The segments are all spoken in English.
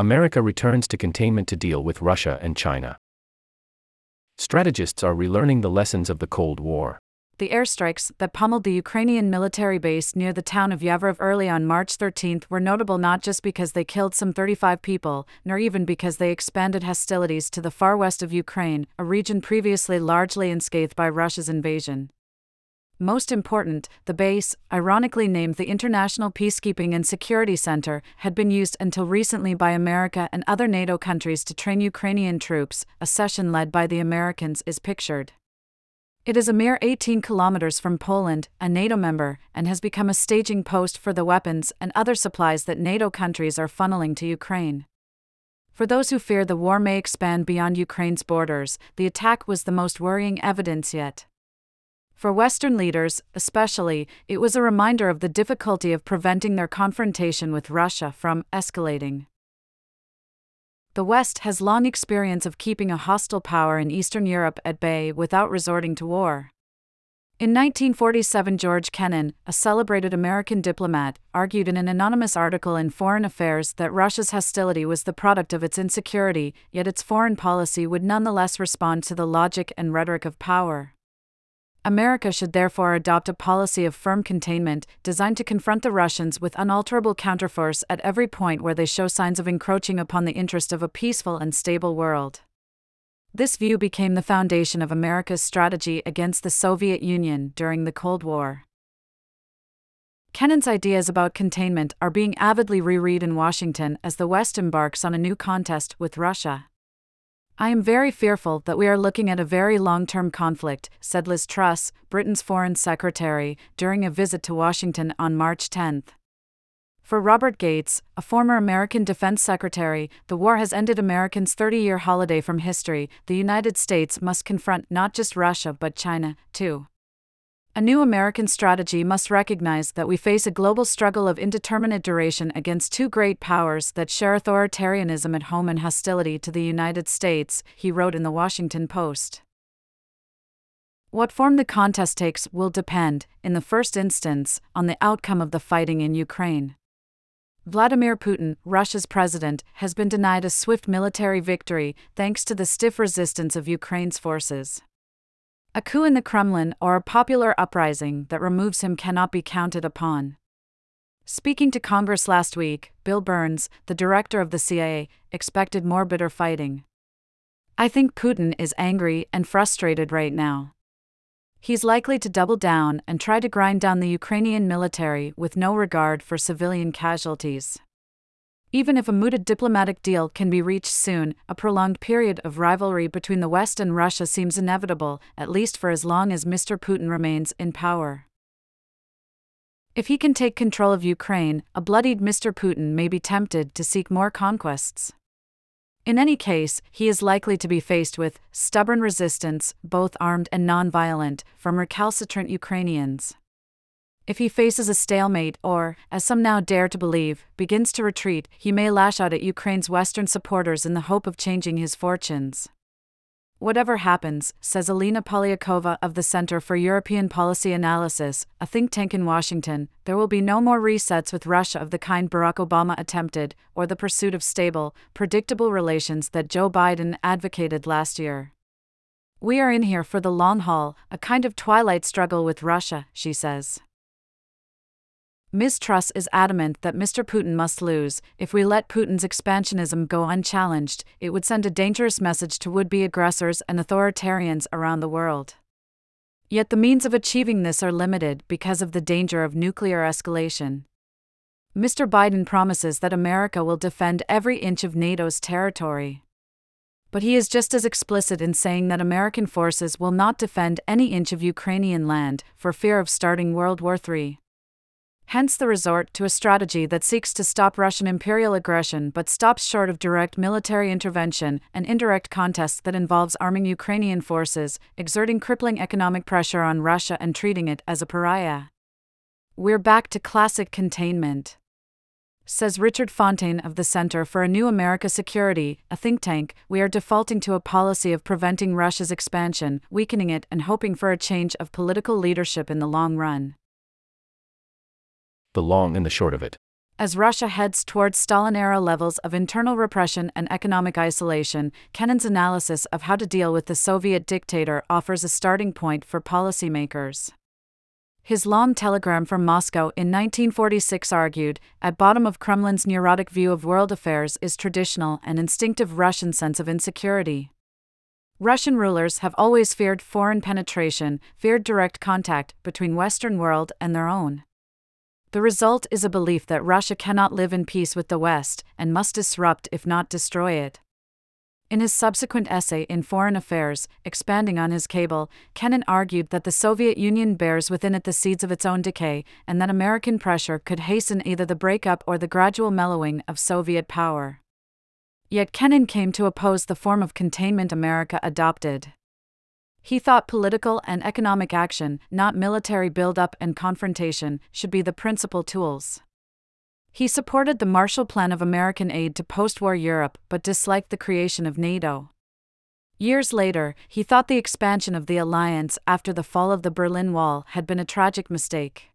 America returns to containment to deal with Russia and China. Strategists are relearning the lessons of the Cold War. The airstrikes that pummeled the Ukrainian military base near the town of Yavor early on March 13 were notable not just because they killed some 35 people, nor even because they expanded hostilities to the far west of Ukraine, a region previously largely unscathed by Russia's invasion. Most important, the base, ironically named the International Peacekeeping and Security Center, had been used until recently by America and other NATO countries to train Ukrainian troops. A session led by the Americans is pictured. It is a mere 18 kilometers from Poland, a NATO member, and has become a staging post for the weapons and other supplies that NATO countries are funneling to Ukraine. For those who fear the war may expand beyond Ukraine's borders, the attack was the most worrying evidence yet. For Western leaders, especially, it was a reminder of the difficulty of preventing their confrontation with Russia from escalating. The West has long experience of keeping a hostile power in Eastern Europe at bay without resorting to war. In 1947, George Kennan, a celebrated American diplomat, argued in an anonymous article in Foreign Affairs that Russia's hostility was the product of its insecurity, yet its foreign policy would nonetheless respond to the logic and rhetoric of power. America should therefore adopt a policy of firm containment, designed to confront the Russians with unalterable counterforce at every point where they show signs of encroaching upon the interest of a peaceful and stable world. This view became the foundation of America's strategy against the Soviet Union during the Cold War. Kennan's ideas about containment are being avidly reread in Washington as the West embarks on a new contest with Russia. I am very fearful that we are looking at a very long term conflict, said Liz Truss, Britain's Foreign Secretary, during a visit to Washington on March 10. For Robert Gates, a former American Defense Secretary, the war has ended Americans' 30 year holiday from history. The United States must confront not just Russia but China, too. A new American strategy must recognize that we face a global struggle of indeterminate duration against two great powers that share authoritarianism at home and hostility to the United States, he wrote in the Washington Post. What form the contest takes will depend, in the first instance, on the outcome of the fighting in Ukraine. Vladimir Putin, Russia's president, has been denied a swift military victory thanks to the stiff resistance of Ukraine's forces. A coup in the Kremlin or a popular uprising that removes him cannot be counted upon. Speaking to Congress last week, Bill Burns, the director of the CIA, expected more bitter fighting. I think Putin is angry and frustrated right now. He's likely to double down and try to grind down the Ukrainian military with no regard for civilian casualties. Even if a mooted diplomatic deal can be reached soon, a prolonged period of rivalry between the West and Russia seems inevitable, at least for as long as Mr. Putin remains in power. If he can take control of Ukraine, a bloodied Mr. Putin may be tempted to seek more conquests. In any case, he is likely to be faced with stubborn resistance, both armed and non-violent, from recalcitrant Ukrainians. If he faces a stalemate or, as some now dare to believe, begins to retreat, he may lash out at Ukraine's Western supporters in the hope of changing his fortunes. Whatever happens, says Alina Polyakova of the Center for European Policy Analysis, a think tank in Washington, there will be no more resets with Russia of the kind Barack Obama attempted, or the pursuit of stable, predictable relations that Joe Biden advocated last year. We are in here for the long haul, a kind of twilight struggle with Russia, she says. Ms. Truss is adamant that Mr. Putin must lose. If we let Putin's expansionism go unchallenged, it would send a dangerous message to would be aggressors and authoritarians around the world. Yet the means of achieving this are limited because of the danger of nuclear escalation. Mr. Biden promises that America will defend every inch of NATO's territory. But he is just as explicit in saying that American forces will not defend any inch of Ukrainian land for fear of starting World War III hence the resort to a strategy that seeks to stop Russian imperial aggression but stops short of direct military intervention, an indirect contest that involves arming Ukrainian forces, exerting crippling economic pressure on Russia, and treating it as a pariah. We're back to classic containment. Says Richard Fontaine of the Center for a New America Security, a think tank, we are defaulting to a policy of preventing Russia's expansion, weakening it, and hoping for a change of political leadership in the long run the long and the short of it. As Russia heads towards Stalin era levels of internal repression and economic isolation, Kennan's analysis of how to deal with the Soviet dictator offers a starting point for policymakers. His long telegram from Moscow in 1946 argued at bottom of Kremlin's neurotic view of world affairs is traditional and instinctive Russian sense of insecurity. Russian rulers have always feared foreign penetration, feared direct contact between Western world and their own. The result is a belief that Russia cannot live in peace with the West and must disrupt, if not destroy it. In his subsequent essay in Foreign Affairs, expanding on his cable, Kennan argued that the Soviet Union bears within it the seeds of its own decay, and that American pressure could hasten either the breakup or the gradual mellowing of Soviet power. Yet Kennan came to oppose the form of containment America adopted. He thought political and economic action, not military buildup and confrontation, should be the principal tools. He supported the Marshall Plan of American aid to post war Europe but disliked the creation of NATO. Years later, he thought the expansion of the alliance after the fall of the Berlin Wall had been a tragic mistake.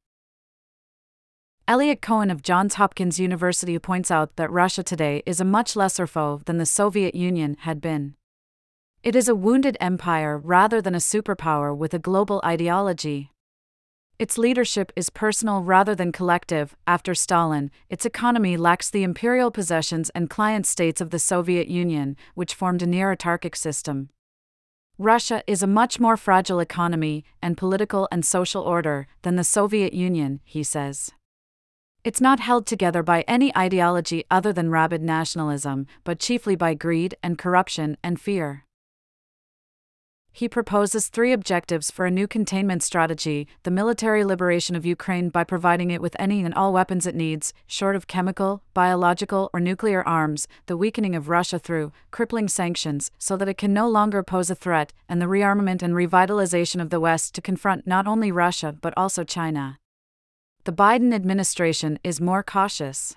Eliot Cohen of Johns Hopkins University points out that Russia today is a much lesser foe than the Soviet Union had been. It is a wounded empire rather than a superpower with a global ideology. Its leadership is personal rather than collective. After Stalin, its economy lacks the imperial possessions and client states of the Soviet Union, which formed a near autarkic system. Russia is a much more fragile economy and political and social order than the Soviet Union, he says. It's not held together by any ideology other than rabid nationalism, but chiefly by greed and corruption and fear he proposes three objectives for a new containment strategy the military liberation of Ukraine by providing it with any and all weapons it needs, short of chemical, biological, or nuclear arms, the weakening of Russia through crippling sanctions so that it can no longer pose a threat, and the rearmament and revitalization of the West to confront not only Russia but also China. The Biden administration is more cautious.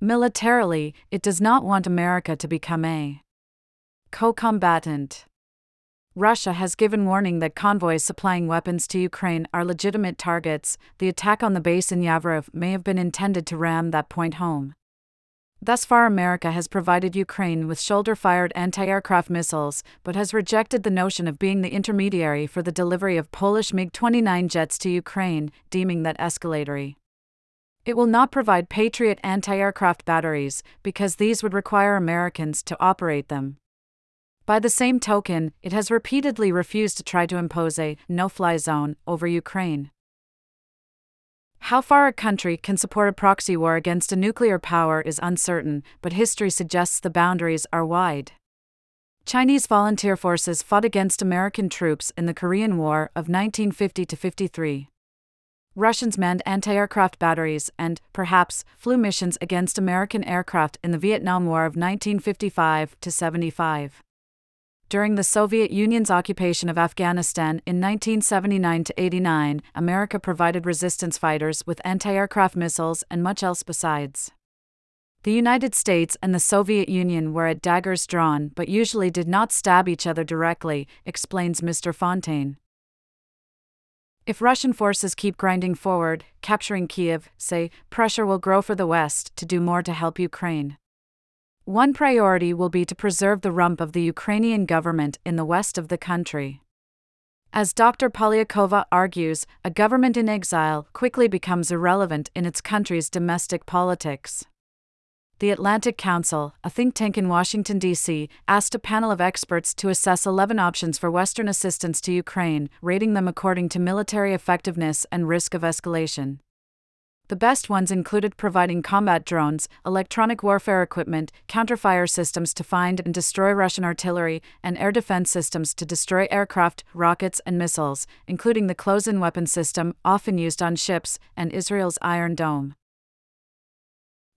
Militarily, it does not want America to become a co combatant. Russia has given warning that convoys supplying weapons to Ukraine are legitimate targets. The attack on the base in Yavoriv may have been intended to ram that point home. Thus far, America has provided Ukraine with shoulder fired anti aircraft missiles, but has rejected the notion of being the intermediary for the delivery of Polish MiG 29 jets to Ukraine, deeming that escalatory. It will not provide Patriot anti aircraft batteries, because these would require Americans to operate them. By the same token, it has repeatedly refused to try to impose a no fly zone over Ukraine. How far a country can support a proxy war against a nuclear power is uncertain, but history suggests the boundaries are wide. Chinese volunteer forces fought against American troops in the Korean War of 1950 53. Russians manned anti aircraft batteries and, perhaps, flew missions against American aircraft in the Vietnam War of 1955 75 during the Soviet Union's occupation of Afghanistan in 1979 89, America provided resistance fighters with anti aircraft missiles and much else besides. The United States and the Soviet Union were at daggers drawn but usually did not stab each other directly, explains Mr. Fontaine. If Russian forces keep grinding forward, capturing Kiev, say, pressure will grow for the West to do more to help Ukraine. One priority will be to preserve the rump of the Ukrainian government in the west of the country. As Dr. Polyakova argues, a government in exile quickly becomes irrelevant in its country's domestic politics. The Atlantic Council, a think tank in Washington, D.C., asked a panel of experts to assess 11 options for Western assistance to Ukraine, rating them according to military effectiveness and risk of escalation. The best ones included providing combat drones, electronic warfare equipment, counterfire systems to find and destroy Russian artillery, and air defense systems to destroy aircraft, rockets, and missiles, including the close in weapon system, often used on ships, and Israel's Iron Dome.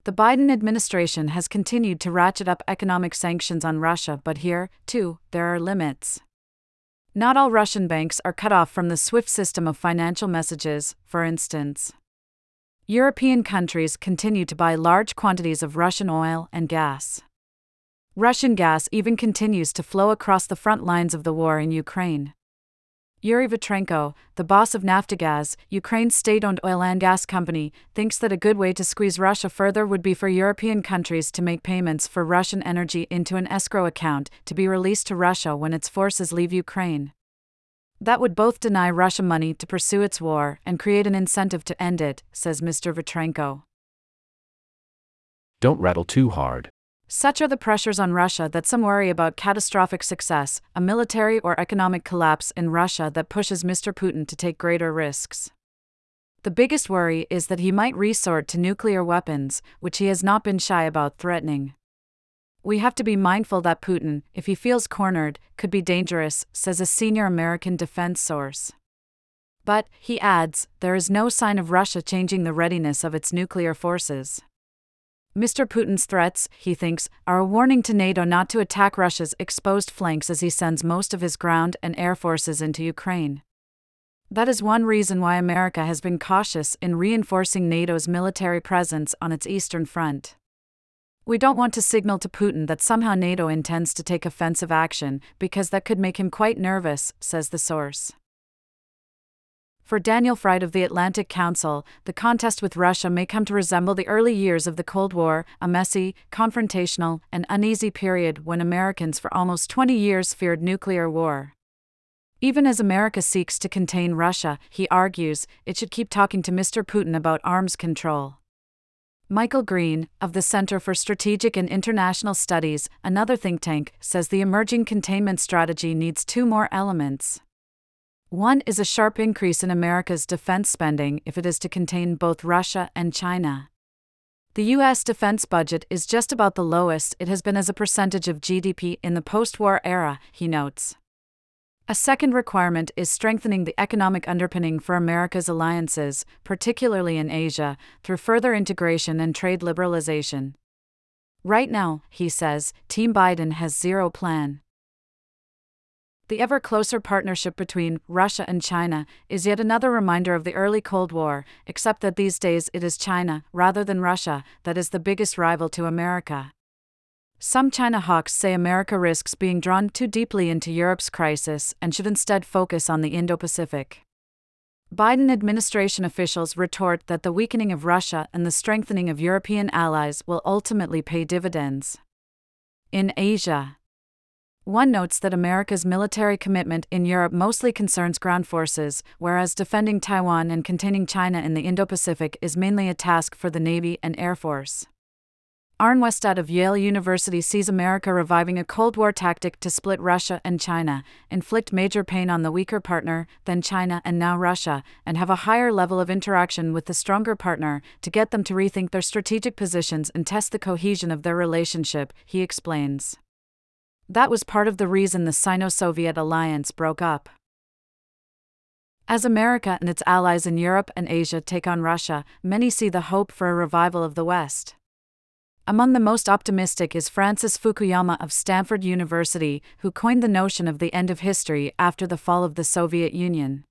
The Biden administration has continued to ratchet up economic sanctions on Russia, but here, too, there are limits. Not all Russian banks are cut off from the SWIFT system of financial messages, for instance. European countries continue to buy large quantities of Russian oil and gas. Russian gas even continues to flow across the front lines of the war in Ukraine. Yuri Vitrenko, the boss of Naftogaz, Ukraine's state owned oil and gas company, thinks that a good way to squeeze Russia further would be for European countries to make payments for Russian energy into an escrow account to be released to Russia when its forces leave Ukraine. That would both deny Russia money to pursue its war and create an incentive to end it, says Mr. Vitrenko. Don't rattle too hard. Such are the pressures on Russia that some worry about catastrophic success, a military or economic collapse in Russia that pushes Mr. Putin to take greater risks. The biggest worry is that he might resort to nuclear weapons, which he has not been shy about threatening. We have to be mindful that Putin, if he feels cornered, could be dangerous, says a senior American defense source. But, he adds, there is no sign of Russia changing the readiness of its nuclear forces. Mr. Putin's threats, he thinks, are a warning to NATO not to attack Russia's exposed flanks as he sends most of his ground and air forces into Ukraine. That is one reason why America has been cautious in reinforcing NATO's military presence on its eastern front. We don't want to signal to Putin that somehow NATO intends to take offensive action, because that could make him quite nervous, says the source. For Daniel Fried of the Atlantic Council, the contest with Russia may come to resemble the early years of the Cold War, a messy, confrontational, and uneasy period when Americans for almost 20 years feared nuclear war. Even as America seeks to contain Russia, he argues, it should keep talking to Mr. Putin about arms control. Michael Green, of the Center for Strategic and International Studies, another think tank, says the emerging containment strategy needs two more elements. One is a sharp increase in America's defense spending if it is to contain both Russia and China. The U.S. defense budget is just about the lowest it has been as a percentage of GDP in the post war era, he notes. A second requirement is strengthening the economic underpinning for America's alliances, particularly in Asia, through further integration and trade liberalization. Right now, he says, Team Biden has zero plan. The ever closer partnership between Russia and China is yet another reminder of the early Cold War, except that these days it is China, rather than Russia, that is the biggest rival to America. Some China hawks say America risks being drawn too deeply into Europe's crisis and should instead focus on the Indo Pacific. Biden administration officials retort that the weakening of Russia and the strengthening of European allies will ultimately pay dividends. In Asia, one notes that America's military commitment in Europe mostly concerns ground forces, whereas defending Taiwan and containing China in the Indo Pacific is mainly a task for the Navy and Air Force. Arne Westad of Yale University sees America reviving a Cold War tactic to split Russia and China, inflict major pain on the weaker partner, then China and now Russia, and have a higher level of interaction with the stronger partner to get them to rethink their strategic positions and test the cohesion of their relationship, he explains. That was part of the reason the Sino Soviet alliance broke up. As America and its allies in Europe and Asia take on Russia, many see the hope for a revival of the West. Among the most optimistic is Francis Fukuyama of Stanford University, who coined the notion of the end of history after the fall of the Soviet Union.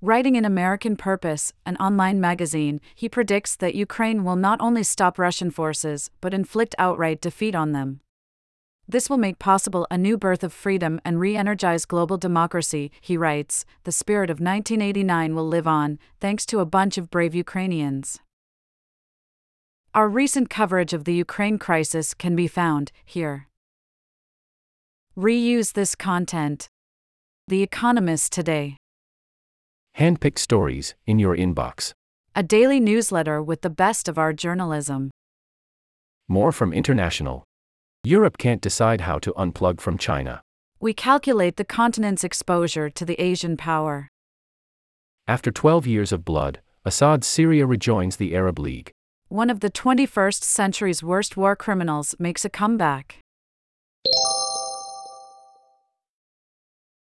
Writing in American Purpose, an online magazine, he predicts that Ukraine will not only stop Russian forces, but inflict outright defeat on them. This will make possible a new birth of freedom and re energize global democracy, he writes. The spirit of 1989 will live on, thanks to a bunch of brave Ukrainians. Our recent coverage of the Ukraine crisis can be found here. Reuse this content. The Economist Today. Handpicked stories in your inbox. A daily newsletter with the best of our journalism. More from International. Europe can't decide how to unplug from China. We calculate the continent's exposure to the Asian power. After 12 years of blood, Assad's Syria rejoins the Arab League. One of the 21st century's worst war criminals makes a comeback.